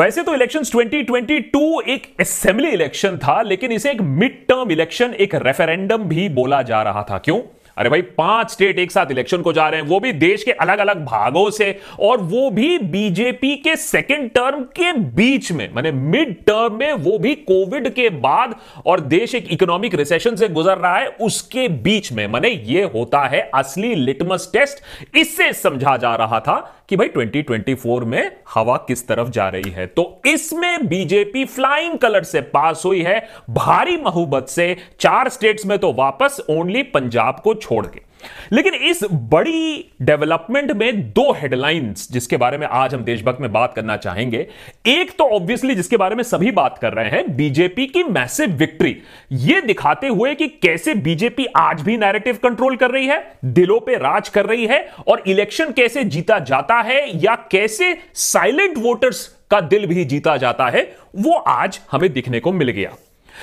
वैसे तो इलेक्शंस 2022 एक असेंबली इलेक्शन था, लेकिन इसे एक मिड टर्म इलेक्शन एक रेफरेंडम भी बोला जा रहा था। क्यों? अरे भाई, पाँच स्टेट एक साथ इलेक्शन को जा रहे हैं, वो भी देश के अलग अलग भागों से, और वो भी बीजेपी के सेकेंड टर्म के बीच में, माने मिड टर्म में वो भी कोविड के बाद, और देश एक इकोनॉमिक रिसेशन से गुजर रहा है, उसके बीच में, माने ये होता है असली लिटमस टेस्ट इससे समझा जा रहा था कि भाई 2024 में हवा किस तरफ़ जा रही है? तो इसमें बीजेपी फ्लाइंग कलर से पास हुई है, भारी मोहब्बत से चार स्टेट्स में तो वापस ओनली पंजाब को छोड़ के। लेकिन इस बड़ी डेवलपमेंट में दो हेडलाइंस जिसके बारे में आज हम देशभक्त में बात करना चाहेंगे। एक तो ऑब्वियसली जिसके बारे में सभी बात कर रहे हैं बीजेपी की मैसिव विक्ट्री यह दिखाते हुए कि कैसे बीजेपी आज भी नैरेटिव कंट्रोल कर रही है, दिलों पे राज कर रही है, और इलेक्शन कैसे जीता जाता है, या कैसे साइलेंट वोटर्स का दिल भी जीता जाता है, वो आज हमें दिखने को मिल गया।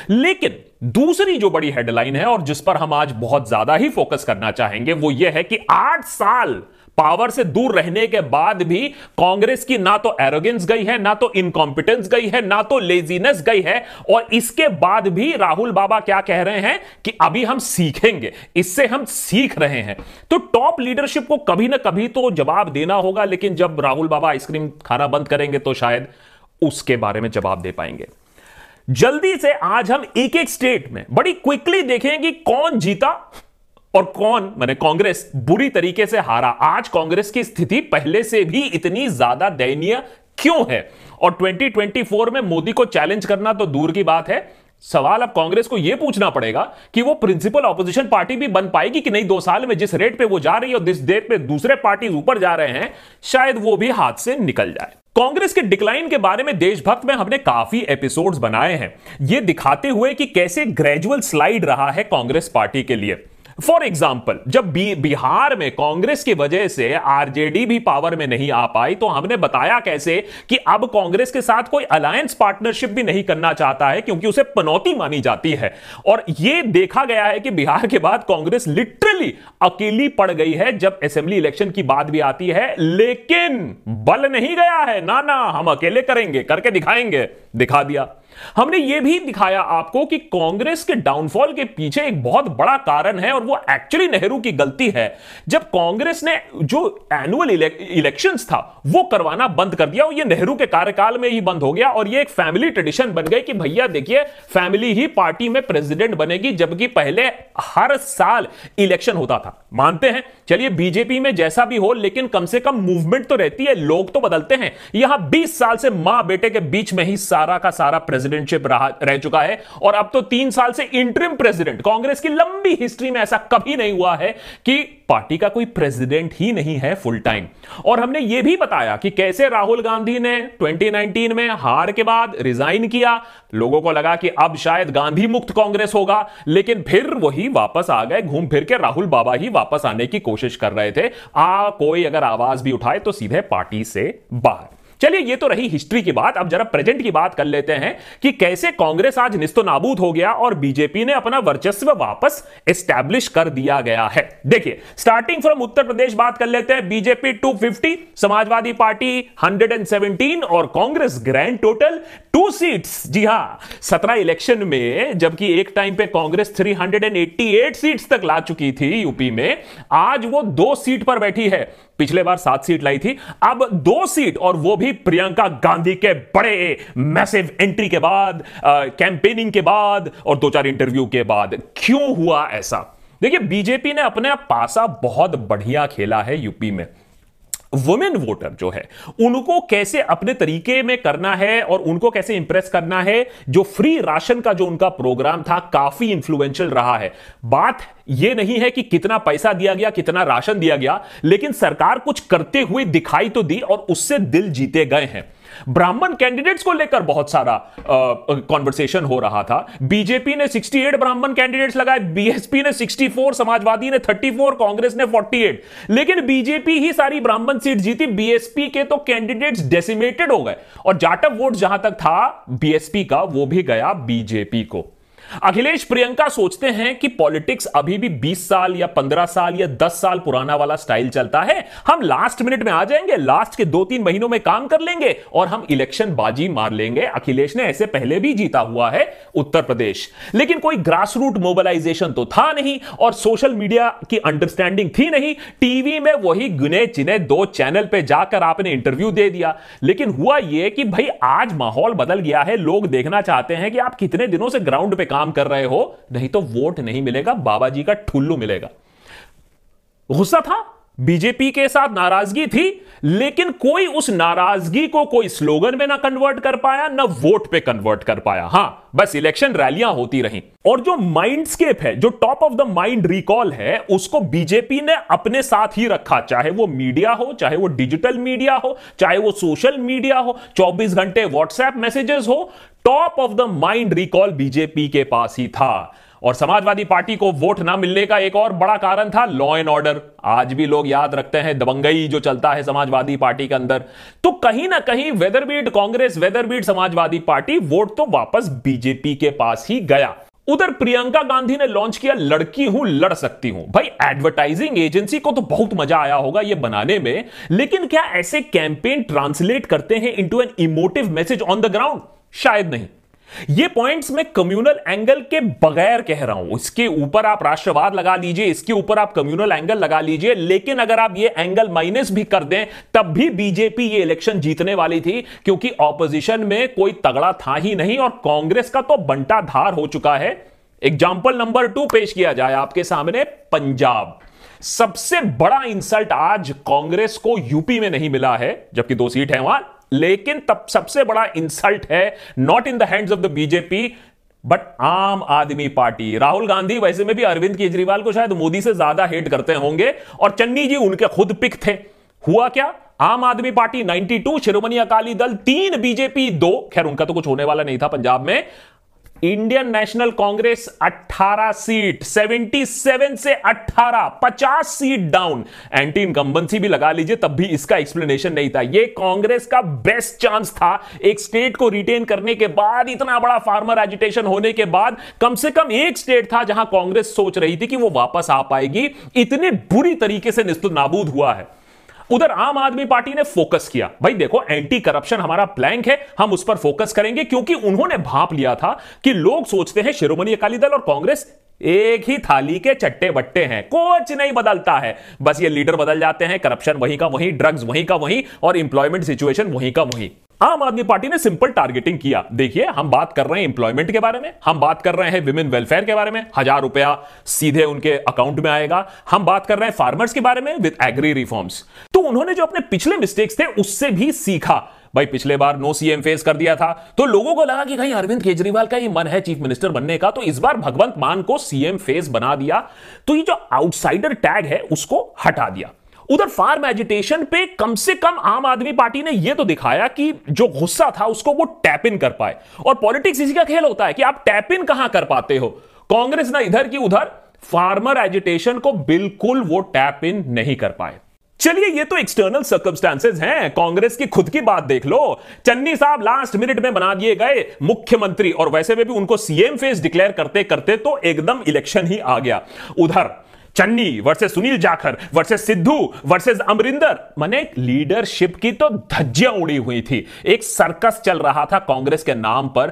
लेकिन दूसरी जो बड़ी हेडलाइन है और जिस पर हम आज बहुत ज़्यादा ही फोकस करना चाहेंगे, वो यह है कि आठ साल पावर से दूर रहने के बाद भी कांग्रेस की ना तो एरोगेंस गई है, ना तो इनकॉम्पिटेंस गई है, ना तो लेजीनेस गई है। और इसके बाद भी राहुल बाबा क्या कह रहे हैं कि अभी हम सीखेंगे, इससे हम सीख रहे हैं। तो टॉप लीडरशिप को कभी ना कभी तो जवाब देना होगा, लेकिन जब राहुल बाबा आइसक्रीम खाना बंद करेंगे तो शायद उसके बारे में जवाब दे पाएँगे। जल्दी से आज हम एक एक स्टेट में बड़ी क्विकली देखें कि कौन जीता और कौन, मैंने कांग्रेस बुरी तरीके से हारा। आज कांग्रेस की स्थिति पहले से भी इतनी ज़्यादा दयनीय क्यों है? और 2024 में मोदी को चैलेंज करना तो दूर की बात है सवाल अब कांग्रेस को यह पूछना पड़ेगा कि वो प्रिंसिपल ऑपोजिशन पार्टी भी बन पाएगी कि नहीं? दो साल में जिस रेट पे वो जा रही है और जिस रेट पे दूसरे पार्टी ऊपर जा रहे हैं, शायद वो भी हाथ से निकल जाए। कांग्रेस के डिक्लाइन के बारे में देशभक्त में हमने काफ़ी एपिसोड्स बनाए हैं। ये दिखाते हुए कि कैसे ग्रेजुअल स्लाइड रहा है कांग्रेस पार्टी के लिए। फॉर एग्ज़ाम्पल जब बिहार में कांग्रेस की वजह से आरजेडी भी पावर में नहीं आ पाई तो हमने बताया कैसे कि अब कांग्रेस के साथ कोई अलायंस पार्टनरशिप भी नहीं करना चाहता है, क्योंकि उसे पनौती मानी जाती है। और यह देखा गया है कि बिहार के बाद कांग्रेस लिटरली अकेली पड़ गई है, जब असेंबली इलेक्शन की बात भी आती है, लेकिन बल नहीं गया है। ना ना, हम अकेले करेंगे, करके दिखाएँगे। दिखा दिया। हमने यह भी दिखाया आपको कि कांग्रेस के डाउनफॉल के पीछे एक बहुत बड़ा कारण है और वो एक्चुअली नेहरू की गलती है। जब कांग्रेस ने जो एनुअल इलेक्शंस था, वो करवाना बंद कर दिया और ये नेहरू के कार्यकाल में ही बंद हो गया और ये एक फैमिली ट्रेडिशन बन गई कि भैया देखिए फैमिली ही पार्टी में प्रेसिडेंट बनेगी, जबकि पहले हर साल इलेक्शन होता था। मानते हैं? चलिए बीजेपी में जैसा भी हो, लेकिन कम से कम मूवमेंट तो रहती है, लोग तो बदलते हैं। यहाँ बीस साल से माँ बेटे के बीच में ही सारा का सारा प्रेसिडेंट प्रेसिडेंटशिप रह चुका है और अब तो तीन साल से इंटरिम प्रेसिडेंट कांग्रेस की लंबी हिस्ट्री में ऐसा कभी नहीं हुआ है कि पार्टी का कोई प्रेसिडेंट ही नहीं है फुल टाइम और हमने यह भी बताया कि कैसे राहुल गांधी ने 2019 में हार के बाद रिजाइन किया, लोगों को लगा कि अब शायद गांधी मुक्त कांग्रेस होगा, लेकिन फिर वही वापस आ गए, घूम फिर के राहुल बाबा ही वापस आने की कोशिश कर रहे थे। आ, कोई अगर आवाज़ भी उठाए तो सीधे पार्टी से बाहर। चलिए, ये तो रही हिस्ट्री की बात। अब जरा प्रेजेंट की बात कर लेते हैं कि कैसे कांग्रेस आज निस्तो नाबूद हो गया और बीजेपी ने अपना वर्चस्व वापस एस्टैब्लिश कर दिया गया है। देखिए स्टार्टिंग फ्रॉम उत्तर प्रदेश बात कर लेते हैं। बीजेपी 250 समाजवादी पार्टी 117 और Congress grand total two seats जी हाँ, सत्रह इलेक्शन में, जबकि एक टाइम पे कांग्रेस 388 सीट्स तक ला चुकी थी यूपी में। आज वो दो सीट पर बैठी है। पिछले बार सात सीट लाई थी। अब दो सीट और वो भी प्रियंका गांधी के बड़े मैसिव एंट्री के बाद कैंपेनिंग के बाद और दो चार इंटरव्यू के बाद। क्यों हुआ ऐसा? देखिए बीजेपी ने अपने पासा बहुत बढ़िया खेला है यूपी में। वुमेन वोटर जो है, उनको कैसे अपने तरीके में करना है और उनको कैसे इंप्रेस करना है, जो फ्री राशन का जो उनका प्रोग्राम था, काफ़ी इंफ्लुएंशियल रहा है। बात यह नहीं है कि कितना पैसा दिया गया, कितना राशन दिया गया, लेकिन सरकार कुछ करते हुए दिखाई तो दी और उससे दिल जीते गए हैं। ब्राह्मण कैंडिडेट्स को लेकर बहुत सारा कॉन्वर्सेशन हो रहा था। बीजेपी ने 68 ब्राह्मण कैंडिडेट्स लगाए बीएसपी ने 64 समाजवादी ने 34 कांग्रेस ने 48 लेकिन बीजेपी ही सारी ब्राह्मण सीट जीती बीएसपी के तो कैंडिडेट्स डेसिमेटेड हो गए। और जाटव वोट जहाँ तक था बीएसपी का, वो भी गया बीजेपी को। अखिलेश प्रियंका सोचते हैं कि पॉलिटिक्स अभी भी 20 साल या 15 साल या 10 साल पुराना वाला स्टाइल चलता है। हम लास्ट मिनट में आ जाएँगे लास्ट के दो तीन महीनों में काम कर लेंगे और हम इलेक्शन बाजी मार लेंगे। अखिलेश ने ऐसे पहले भी जीता हुआ है उत्तर प्रदेश। लेकिन कोई ग्रास रूट मोबिलाइजेशन तो था नहीं और सोशल मीडिया की अंडरस्टैंडिंग थी नहीं। टीवी में वही गुने चिने दो चैनल पे जाकर आपने इंटरव्यू दे दिया। लेकिन हुआ यह कि भाई आज माहौल बदल गया है। लोग देखना चाहते हैं कि आप कितने दिनों से ग्राउंड पे काम कर रहे हो, नहीं तो वोट नहीं मिलेगा बाबा जी का ठुल्लू मिलेगा। गुस्सा था, बीजेपी के साथ नाराज़गी थी, लेकिन कोई उस नाराज़गी को कोई स्लोगन में ना कन्वर्ट कर पाया, ना वोट पे कन्वर्ट कर पाया। हाँ, बस इलेक्शन रैलियाँ होती रहीं। और जो माइंडस्केप है, जो top of the mind recall है, उसको बीजेपी ने अपने साथ ही रखा, चाहे वो मीडिया हो, चाहे वो डिजिटल मीडिया हो, चाहे वो सोशल मीडिया हो 24 घंटे व्हाट्सएप मैसेजेस हो top of the mind recall BJP के पास ही था। और समाजवादी पार्टी को वोट ना मिलने का एक और बड़ा कारण था लॉ एंड ऑर्डर आज भी लोग याद रखते हैं दबंगई जो चलता है समाजवादी पार्टी के अंदर। तो कहीं ना कहीं whether beat Congress whether beat Samajwadi party vote तो वापस बीजेपी के पास ही गया। उधर प्रियंका गांधी ने लॉन्च किया, लड़की हूँ, लड़ सकती हूँ। भाई एडवर्टाइजिंग एजेंसी को तो बहुत मज़ा आया होगा ये बनाने में, लेकिन क्या ऐसे कैंपेन ट्रांसलेट करते हैं into an emotive message on the ground शायद नहीं। ये पॉइंट्स मैं कम्युनल एंगल के बगैर कह रहा हूँ। इसके ऊपर आप राष्ट्रवाद लगा लीजिए, इसके ऊपर आप कम्युनल एंगल लगा लीजिए, लेकिन अगर आप ये एंगल माइनस भी कर दें, तब भी बीजेपी ये इलेक्शन जीतने वाली थी, क्योंकि ऑपोजिशन में कोई तगड़ा था ही नहीं और कांग्रेस का तो बंटा धार हो चुका है। एग्ज़ाम्पल नंबर टू पेश किया जाए आपके सामने, पंजाब। सबसे बड़ा इंसल्ट आज कांग्रेस को यूपी में नहीं मिला है, जबकि दो सीट है वहाँ। लेकिन तब सबसे बड़ा इंसल्ट है not in the hands of the BJP but Aam Aadmi party. Rahul Gandhi, वैसे में भी अरविंद केजरीवाल को शायद मोदी से ज़्यादा हेट करते होंगे, और चन्नी जी उनके खुद पिक थे। हुआ क्या? आम आदमी पार्टी 92 शिरोमणि अकाली दल, तीन बीजेपी दो, खैर उनका तो कुछ होने वाला नहीं था पंजाब में इंडियन नेशनल कांग्रेस 18 सीट 77 से 18 50 सीट डाउन एंटी इनकम्बेंसी भी लगा लीजिए, तब भी इसका एक्सप्लेनेशन नहीं था। यह कांग्रेस का बेस्ट चांस था। एक स्टेट को रिटेन करने के बाद, इतना बड़ा फार्मर एजुटेशन होने के बाद, कम से कम एक स्टेट था जहाँ कांग्रेस सोच रही थी कि वो वापस आ पाएगी। इतने बुरी तरीके से निस्तुल नाबूद हुआ है। उधर आम आदमी पार्टी ने फोकस किया। भाई देखो एंटी करप्शन हमारा प्लैंक है, हम उस पर फोकस करेंगे क्योंकि उन्होंने भाप लिया था कि लोग सोचते हैं शिरोमणि अकाली दल और कांग्रेस एक ही थाली के चट्टे बट्टे हैं, कुछ नहीं बदलता है। बस ये लीडर बदल जाते हैं, करप्शन वहीं का वहीं, ड्रग्स वहीं का वहीं और इंप्लॉयमेंट सिचुएशन वहीं का वहीं। आम आदमी पार्टी ने सिंपल टारगेटिंग किया। देखिए, हम बात कर रहे हैं इंप्लॉयमेंट के बारे में, हम बात कर रहे हैं विमेन वेलफेयर के बारे में, हज़ार रुपया सीधे उनके अकाउंट में आएगा। हम बात कर रहे हैं फार्मर्स के बारे में विद एग्री रिफॉर्म्स तो उन्होंने जो अपने पिछले मिस्टेक्स थे, उससे भी सीखा। भाई, पिछले बार नो सीएम फेस कर दिया था। तो लोगों को लगा कि कहीं अरविंद केजरीवाल का ही मन है चीफ मिनिस्टर बनने का तो इस बार भगवंत मान को सीएम फेस बना दिया। तो ये जो आउटसाइडर टैग है, उसको हटा दिया। उधर फार्म एजिटेशन पे कम से कम आम आदमी पार्टी ने यह तो दिखाया कि जो गुस्सा था, उसको वो टैप इन कर पाए। और पॉलिटिक्स इसी का खेल होता है कि आप टैप इन कहाँ कर पाते हो? कांग्रेस ना इधर की उधर फार्मर एजिटेशन को बिल्कुल वो टैप इन नहीं कर पाए। चलिए, ये तो एक्सटर्नल सर्कमस्टांसेस हैं। कांग्रेस की खुद की बात देख लो। चन्नी साहब लास्ट मिनट में बना दिए गए मुख्यमंत्री, और वैसे में भी उनको सीएम फेस डिक्लेयर करते करते तो एकदम इलेक्शन ही आ गया। उधर Channi versus Sunil Jakhar versus Sidhu versus Amarinder. मैंने लीडरशिप की तो धज्जियाँ उड़ी हुई थी। एक सर्कस चल रहा था कांग्रेस के नाम पर।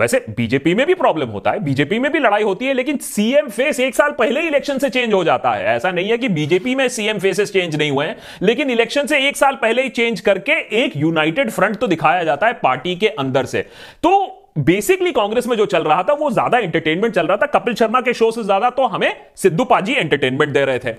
वैसे बीजेपी में भी प्रॉब्लम होता है। बीजेपी में भी लड़ाई होती है, लेकिन सीएम फेस एक साल पहले इलेक्शन से चेंज हो जाता है। ऐसा नहीं है कि बीजेपी में सीएम फेसेस चेंज नहीं हुए हैं, लेकिन इलेक्शन से एक साल पहले ही चेंज करके एक यूनाइटेड फ्रंट तो दिखाया जाता है पार्टी के अंदर से। तो बेसिकली कांग्रेस में जो चल रहा था, वो ज़्यादा एंटरटेनमेंट चल रहा था। कपिल शर्मा के शो से ज़्यादा तो हमें सिद्धू पाजी एंटरटेनमेंट दे रहे थे।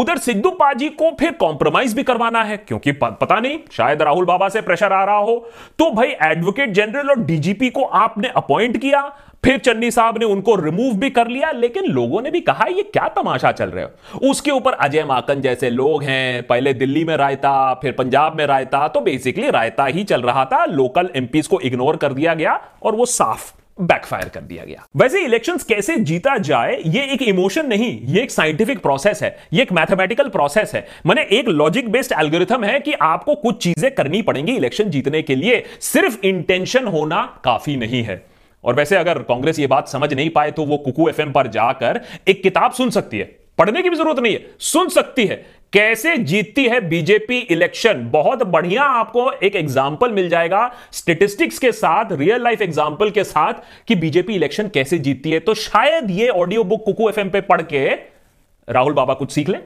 उधर सिद्धू पाजी को फिर कॉम्प्रोमाइज भी करवाना है, क्योंकि पता नहीं, शायद राहुल बाबा से प्रेशर आ रहा हो। तो भाई एडवोकेट जनरल और डीजीपी को आपने अपॉइंट किया फिर चन्नी साहब ने उनको रिमूव भी कर लिया, लेकिन लोगों ने भी कहा, ये क्या तमाशा चल रहा है? उसके ऊपर अजय माकन जैसे लोग हैं, पहले दिल्ली में रायता, फिर पंजाब में रायता तो बेसिकली रायता ही चल रहा था लोकल एमपीज को इग्नोर कर दिया गया और वो साफ़ बैकफायर कर दिया गया। वैसे इलेक्शंस कैसे जीता जाए, ये एक इमोशन नहीं, ये एक साइंटिफिक प्रोसेस है, ये एक मैथमेटिकल प्रोसेस है। मैंने एक लॉजिक बेस्ड एल्गोरिथम है कि आपको कुछ चीज़ें करनी पड़ेंगी इलेक्शन जीतने के लिए, सिर्फ़ इंटेंशन होना काफ़ी नहीं है। और वैसे अगर कांग्रेस ये बात समझ नहीं पाए तो वो कुकू एफएम पर जाकर एक किताब सुन सकती है। पढ़ने की भी ज़रूरत नहीं है, सुन सकती है। कैसे जीतती है बीजेपी इलेक्शन? बहुत बढ़िया आपको एक एग्ज़ाम्पल मिल जाएगा स्टेटिस्टिक्स के साथ रियल लाइफ एग्ज़ाम्पल के साथ कि बीजेपी इलेक्शन कैसे जीतती है। तो शायद ये ऑडियो बुक कुकू एफएम पे पढ़ के राहुल बाबा कुछ सीख लें।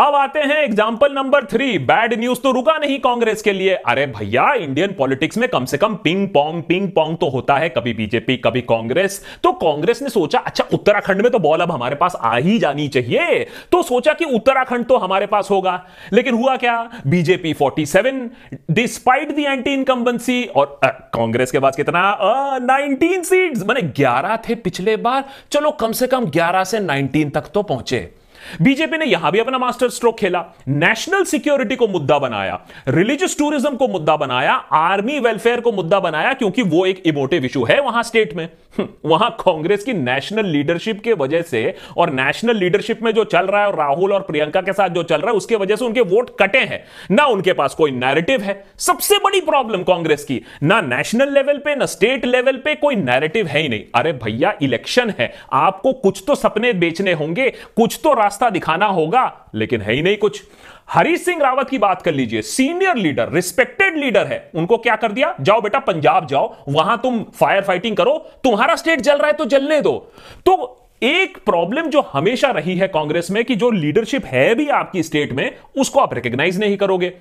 अब आते हैं example number three bad news तो रुका नहीं कांग्रेस के लिए। अरे भैया इंडियन पॉलिटिक्स में कम से कम पिंग पोंग पिंग पोंग तो होता है। कभी बीजेपी कभी कांग्रेस। तो कांग्रेस ने सोचा अच्छा उत्तराखंड में तो बॉल अब हमारे पास आ ही जानी चाहिए। तो सोचा कि उत्तराखंड तो हमारे पास होगा। लेकिन हुआ क्या? BJP 47 despite the anti incumbency और कांग्रेस के पास कितना? नाइनटीन सीट्स मैंने ग्यारह थे पिछले बार। चलो, कम से कम ग्यारह से नाइनटीन तक तो पहुँचे। बीजेपी ने यहाँ भी अपना मास्टर स्ट्रोक खेला। नेशनल सिक्योरिटी को मुद्दा बनाया। रिलीजियस टूरिज़्म को मुद्दा बनाया। आर्मी वेलफेयर को मुद्दा बनाया क्योंकि वो एक इमोटिव इशू है वहाँ स्टेट में। हम्म, वहाँ कांग्रेस की नेशनल लीडरशिप के वजह से और नेशनल लीडरशिप में जो चल रहा है और राहुल और प्रियंका के साथ जो चल रहा है उसके वजह से उनके वोट कटे हैं। ना उनके पास कोई नैरेटिव है। सबसे बड़ी प्रॉब्लम कांग्रेस की ना नेशनल लेवल पे ना स्टेट लेवल पे कोई नैरेटिव है ही नहीं। अरे भैया इलेक्शन है। आपको कुछ तो सपने बेचने होंगे कुछ तो रास्ता दिखाना होगा, लेकिन है ही नहीं कुछ। हरीश सिंह रावत की बात कर लीजिए। सीनियर लीडर रिस्पेक्टेड लीडर है। उनको क्या कर दिया? जाओ बेटा, पंजाब जाओ। वहाँ तुम फायर फाइटिंग करो। तुम्हारा स्टेट जल रहा है तो जलने दो। तो एक प्रॉब्लम जो हमेशा रही है कांग्रेस में कि जो लीडरशिप है भी आपकी स्टेट में, उसको आप रिकग्नाइज नहीं करोगे।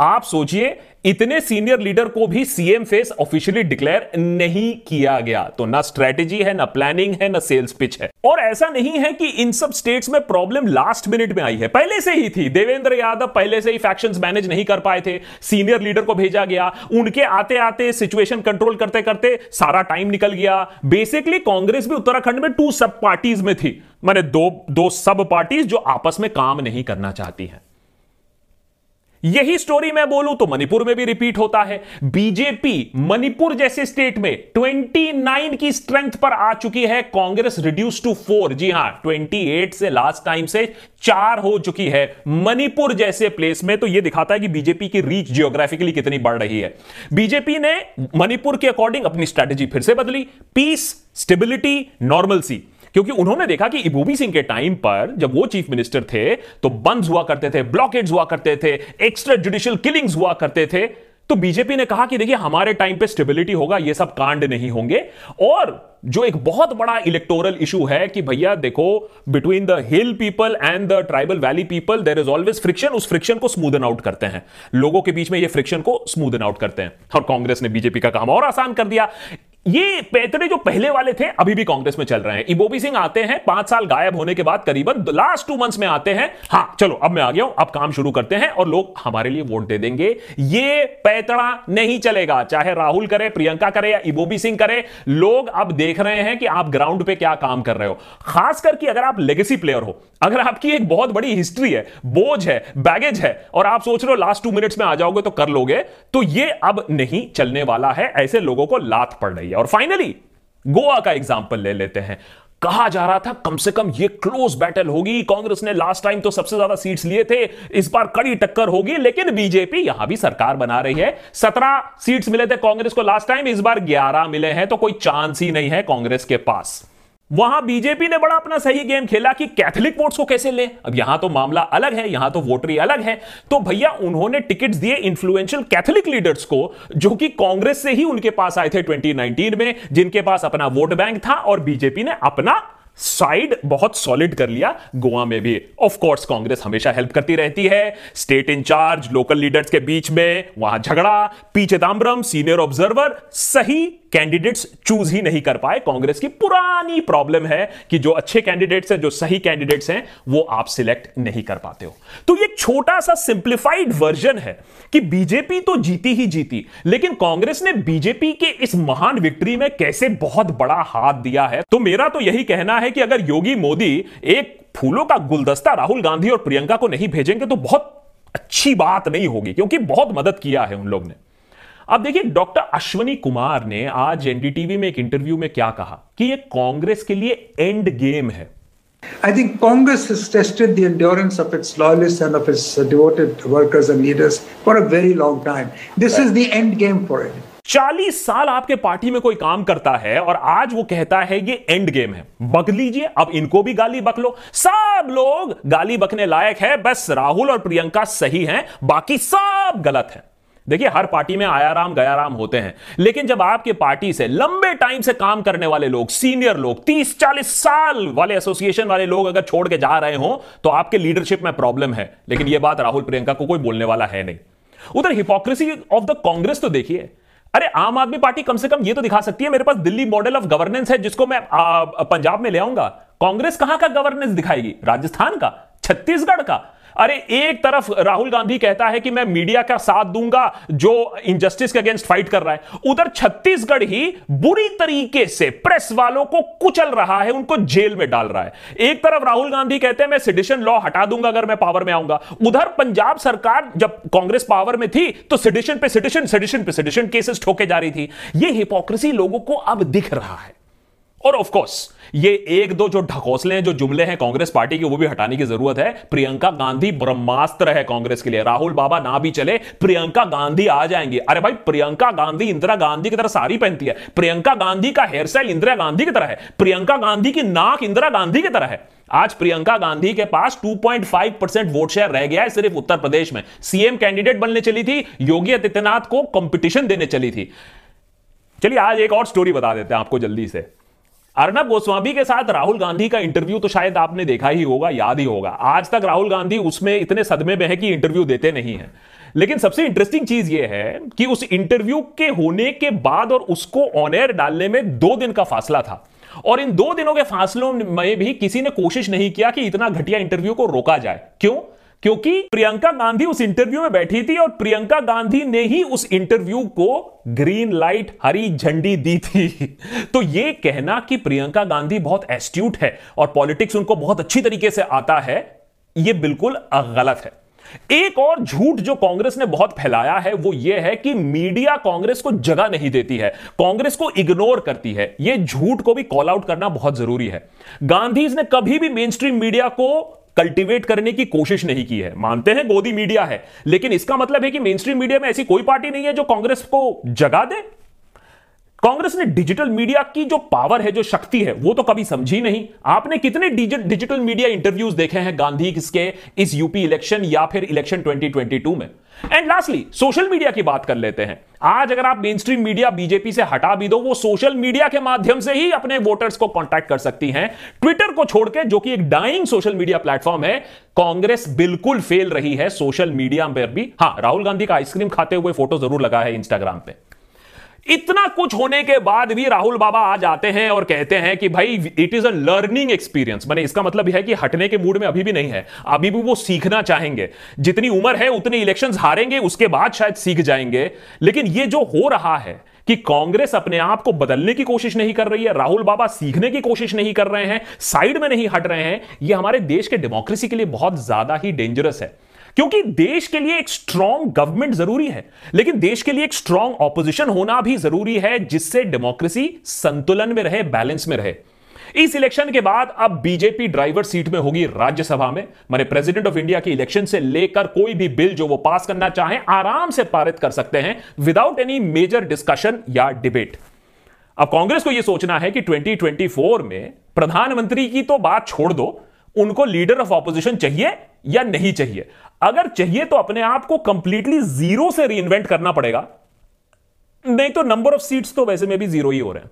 आप सोचिए, इतने सीनियर लीडर को भी सीएम फेस ऑफिशियली डिक्लेयर नहीं किया गया। तो ना स्ट्रेटेजी है, ना प्लानिंग है, ना सेल्स पिच है। और ऐसा नहीं है कि इन सब स्टेट्स में प्रॉब्लम लास्ट मिनट में आई है। पहले से ही थी। देवेंद्र यादव पहले से ही फैक्शंस मैनेज नहीं कर पाए थे। सीनियर लीडर को भेजा गया। उनके आते आते सिचुएशन कंट्रोल करते करते सारा टाइम निकल गया। बेसिकली कांग्रेस भी उत्तराखंड में टू सब पार्टीज़ में थी। मैंने दो दो सब पार्टीज़ जो आपस में काम नहीं करना चाहती हैं। यही स्टोरी मैं बोलूँ तो मणिपुर में भी रिपीट होता है। बीजेपी मणिपुर जैसे स्टेट में 29 की स्ट्रेंथ पर आ चुकी है। कांग्रेस रिड्यूस टू फोर जी हाँ 28 से लास्ट टाइम से चार हो चुकी है। मणिपुर जैसे प्लेस में तो यह दिखाता है कि बीजेपी की रीच जियोग्राफिकली कितनी बढ़ रही है। बीजेपी ने मणिपुर के अकॉर्डिंग अपनी स्ट्रेटेजी फिर से बदली। पीस स्टेबिलिटी नॉर्मलसी क्योंकि उन्होंने देखा कि इबूबी सिंह के टाइम पर जब वो चीफ मिनिस्टर थे तो बंद हुआ करते थे ब्लॉकेट हुआ करते थे एक्स्ट्रा जुडिशियल किलिंग्स हुआ करते थे। तो बीजेपी ने कहा कि देखिए, हमारे टाइम पे स्टेबिलिटी होगा, ये सब कांड नहीं होंगे। और जो एक बहुत बड़ा इलेक्टोरल इशू है कि भैया, देखो between the hill people and the tribal valley people there is always friction उस फ्रिक्शन को स्मूदन आउट करते हैं। लोगों के बीच में ये फ्रिक्शन को स्मूदन आउट करते हैं। और कांग्रेस ने बीजेपी का काम और आसान कर दिया। ये पैतरे जो पहले वाले थे, अभी भी कांग्रेस में चल रहे हैं। इबोबी सिंह आते हैं, पाँच साल गायब होने के बाद करीबन लास्ट टू मंथ्स में आते हैं। हाँ, चलो, अब मैं आ गया हूँ, अब काम शुरू करते हैं और लोग हमारे लिए वोट दे देंगे। ये पैतरा नहीं चलेगा, चाहे राहुल करे, प्रियंका करे या इबोबी सिंह करे, लोग अब देख रहे हैं कि आप ग्राउंड पे क्या काम कर रहे हो। खास करके अगर आप लेगेसी प्लेयर हो अगर आपकी एक बहुत बड़ी हिस्ट्री है, बोझ है बैगेज है, और आप सोच रहे हो लास्ट टू मिनट्स में आ जाओगे तो कर लोगे तो ये अब नहीं चलने वाला है, ऐसे लोगों को लात पड़ रही है। और फाइनली गोवा का एग्ज़ाम्पल ले लेते हैं। कहा जा रहा था कम से कम ये क्लोज बैटल होगी। कांग्रेस ने लास्ट टाइम तो सबसे ज़्यादा सीट्स लिए थे, इस बार कड़ी टक्कर होगी, लेकिन बीजेपी यहाँ भी सरकार बना रही है। सत्रह सीट्स मिले थे कांग्रेस को लास्ट टाइम इस बार ग्यारह मिले हैं तो कोई चांस ही नहीं है कांग्रेस के पास। वहाँ बीजेपी ने बड़ा अपना सही गेम खेला कि कैथोलिक वोट्स को कैसे ले। अब यहाँ तो मामला अलग है, यहाँ तो वोटरी अलग है। तो भैया, उन्होंने टिकट्स दिए इन्फ्लुएंशियल कैथोलिक लीडर्स को, जो कि कांग्रेस से ही उनके पास आए थे 2019 में, जिनके पास अपना वोट बैंक था और बीजेपी ने अपना साइड बहुत सॉलिड कर लिया गोवा में भी। ऑफ़ कोर्स कांग्रेस हमेशा हेल्प करती रहती है। स्टेट इंचार्ज लोकल लीडर्स के बीच में, वहाँ झगड़ा पी चिदम्बरम सीनियर ऑब्जर्वर सही कैंडिडेट्स चूज़ ही नहीं कर पाए। कांग्रेस की पुरानी प्रॉब्लम है कि जो अच्छे कैंडिडेट्स हैं, जो सही कैंडिडेट्स हैं, वो आप सिलेक्ट नहीं कर पाते हो। तो ये छोटा सा सिंप्लीफाइड वर्जन है कि बीजेपी तो जीती ही जीती, लेकिन कांग्रेस ने बीजेपी के इस महान विक्ट्री में कैसे बहुत बड़ा हाथ दिया है? तो मेरा तो यही कहना है कि अगर योगी मोदी एक फूलों का गुलदस्ता राहुल गांधी और प्रियंका को नहीं भेजेंगे तो बहुत अच्छी बात नहीं होगी, क्योंकि बहुत मदद किया है उन लोग ने। अब देखिए डॉक्टर अश्वनी कुमार ने आज एनडीटीवी में एक इंटरव्यू में क्या कहा कि ये कांग्रेस के लिए एंड गेम है I think Congress has tested the endurance of its loyalists and of its devoted workers and leaders for a very long time. This right. is the end game for it. चालीस साल आपके party में कोई काम करता है और आज वो कहता है ये एंड गेम है बक लीजिए अब इनको भी गाली बक लो सब लोग गाली बकने लायक है बस राहुल और प्रियंका सही हैं बाकी सब गलत है देखिए, हर पार्टी में आया राम गया राम होते हैं। लेकिन जब आपके पार्टी से लंबे टाइम से काम करने वाले लोग, सीनियर लोग 30-40 साल वाले एसोसिएशन वाले लोग अगर छोड़ के जा रहे हो तो आपके लीडरशिप में प्रॉब्लम है। लेकिन यह बात राहुल प्रियंका को कोई बोलने वाला है नहीं। उधर हिपोक्रेसी ऑफ़ द कांग्रेस तो देखिए। अरे, आम आदमी पार्टी कम से कम ये तो दिखा सकती है, मेरे पास दिल्ली मॉडल ऑफ़ गवर्नेंस है, जिसको मैं पंजाब में ले आऊँगा। कांग्रेस कहाँ का गवर्नेंस दिखाएगी? राजस्थान का? छत्तीसगढ़ का? अरे, एक तरफ़ राहुल गांधी कहता है कि मैं मीडिया का साथ दूँगा जो इनजस्टिस के अगेंस्ट फाइट कर रहा है। उधर छत्तीसगढ़ ही बुरी तरीके से प्रेस वालों को कुचल रहा है, उनको जेल में डाल रहा है। एक तरफ़ राहुल गांधी कहते हैं, मैं सिडिशन लॉ हटा दूँगा अगर मैं पावर में आऊँगा। उधर पंजाब सरकार जब कांग्रेस पावर में थी तो सिडिशन पे सिडिशन सिडिशन पे सिडिशन केसेस ठोके जा रही थी। यह हिपोक्रेसी लोगों को अब दिख रहा है। और ऑफ़ कोर्स ये एक दो जो ढकोसले हैं, जो जुमले हैं कांग्रेस पार्टी के, वो भी हटाने की ज़रूरत है। प्रियंका गांधी ब्रह्मास्त्र है कांग्रेस के लिए। राहुल बाबा ना भी चले, प्रियंका गांधी आ जाएँगे। अरे भाई, प्रियंका गांधी इंदिरा गांधी की तरह साड़ी पहनती है। प्रियंका गांधी का हेयर स्टाइल इंदिरा गांधी की तरह है। प्रियंका गांधी की नाक इंदिरा गांधी की तरह है। आज प्रियंका गांधी के पास 2.5 परसेंट वोट शेयर रह गया है सिर्फ़ उत्तर प्रदेश में। सीएम कैंडिडेट बनने चली थी, योगी आदित्यनाथ को कंपटीशन देने चली थी। चलिए आज एक और स्टोरी बता देते हैं आपको जल्दी से। अर्नब गोस्वामी के साथ राहुल गांधी का इंटरव्यू तो शायद आपने देखा ही होगा, याद ही होगा। आज तक राहुल गांधी उसमें इतने सदमे में है कि इंटरव्यू देते नहीं है। लेकिन सबसे इंटरेस्टिंग चीज़ यह है कि उस इंटरव्यू के होने के बाद और उसको ऑन एयर डालने में दो दिन का फासला था। और इन दो दिनों के फासलों में भी किसी ने कोशिश नहीं किया कि इतना घटिया इंटरव्यू को रोका जाए। क्यों? क्योंकि प्रियंका गांधी उस इंटरव्यू में बैठी थी और प्रियंका गांधी ने ही उस इंटरव्यू को ग्रीन लाइट हरी झंडी दी थी। तो यह कहना कि प्रियंका गांधी बहुत एस्ट्यूट है और पॉलिटिक्स उनको बहुत अच्छी तरीके से आता है यह बिल्कुल गलत है। एक और झूठ जो कांग्रेस ने बहुत फैलाया है, वो यह है कि मीडिया कांग्रेस को जगह नहीं देती है, कांग्रेस को इग्नोर करती है। यह झूठ को भी कॉल आउट करना बहुत ज़रूरी है। गांधी ने कभी भी मेन स्ट्रीम मीडिया को कल्टीवेट करने की कोशिश नहीं की है। मानते हैं गोदी मीडिया है, लेकिन इसका मतलब है कि मेन मीडिया में ऐसी कोई पार्टी नहीं है जो कांग्रेस को जगा दे। कांग्रेस ने डिजिटल मीडिया की जो पावर है, जो शक्ति है, वो तो कभी समझी नहीं। आपने कितने डिजिटल मीडिया इंटरव्यूज़ देखे हैं गांधी किसके इस यूपी इलेक्शन या फिर इलेक्शन 2022 में? एंड लास्टली सोशल मीडिया की बात कर लेते हैं। आज अगर आप मेन स्ट्रीम मीडिया बीजेपी से हटा भी दो, वो सोशल मीडिया के माध्यम से ही अपने वोटर्स को कॉन्टैक्ट कर सकती हैं। ट्विटर को छोड़ के, जो कि एक डाइंग सोशल मीडिया प्लेटफॉर्म है, कांग्रेस बिल्कुल फेल रही है सोशल मीडिया पर भी। हाँ, राहुल गांधी का आइसक्रीम खाते हुए फ़ोटो ज़रूर लगा है इंस्टाग्राम पे। इतना कुछ होने के बाद भी राहुल बाबा आ जाते हैं और कहते हैं कि भाई it is a learning experience मैंने इसका मतलब यह है कि हटने के मूड में अभी भी नहीं है। अभी भी वो सीखना चाहेंगे। जितनी उम्र है, उतने इलेक्शन हारेंगे, उसके बाद शायद सीख जाएँगे। लेकिन ये जो हो रहा है कि कांग्रेस अपने आप को बदलने की कोशिश नहीं कर रही है, राहुल बाबा सीखने की कोशिश नहीं कर रहे हैं साइड में नहीं हट रहे हैं यह हमारे देश के डेमोक्रेसी के लिए बहुत ज़्यादा ही डेंजरस है। क्योंकि देश के लिए एक स्ट्रांग गवर्नमेंट ज़रूरी है, लेकिन देश के लिए एक स्ट्रांग ऑपोजिशन होना भी ज़रूरी है, जिससे डेमोक्रेसी संतुलन में रहे बैलेंस में रहे। इस इलेक्शन के बाद अब बीजेपी ड्राइवर सीट में होगी राज्यसभा में। मैंने प्रेसिडेंट ऑफ़ इंडिया के इलेक्शन से लेकर कोई भी बिल जो वो पास करना चाहे, आराम से पारित कर सकते हैं विदाउट एनी मेजर डिस्कशन या डिबेट अब कांग्रेस को यह सोचना है कि 2024 में प्रधानमंत्री की तो बात छोड़ दो, उनको लीडर ऑफ़ ऑपोजिशन चाहिए या नहीं चाहिए। अगर चाहिए तो अपने आप को कंप्लीटली ज़ीरो से री करना पड़ेगा। नहीं तो नंबर ऑफ़ सीट्स तो वैसे में भी ज़ीरो ही हो रहे हैं।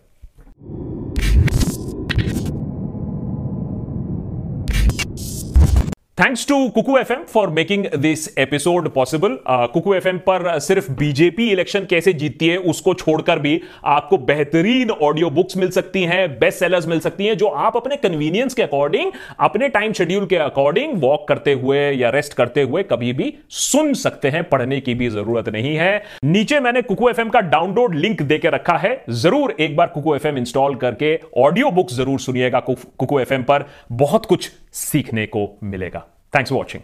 Thanks to Kuku F M for making this episode possible Kuku F M पर सिर्फ़ बीजेपी इलेक्शन कैसे जीतती है, उसको छोड़कर भी आपको बेहतरीन ऑडियो बुक्स मिल सकती हैं बेस्ट सेलर्स मिल सकती हैं, जो आप अपने कन्वीनियंस के अकॉर्डिंग अपने टाइम शेड्यूल के अकॉर्डिंग वॉक करते हुए या रेस्ट करते हुए कभी भी सुन सकते हैं, पढ़ने की भी ज़रूरत नहीं है। नीचे मैंने कुकू एफ़ एम का डाउनलोड लिंक देकर रखा है, ज़रूर एक बार कुकू एफ़ एम इंस्टॉल करके ऑडियो बुक्स ज़रूर सुनिएगा कुकू एफ़ एम पर। बहुत कुछ सीखने को मिलेगा। Thanks for watching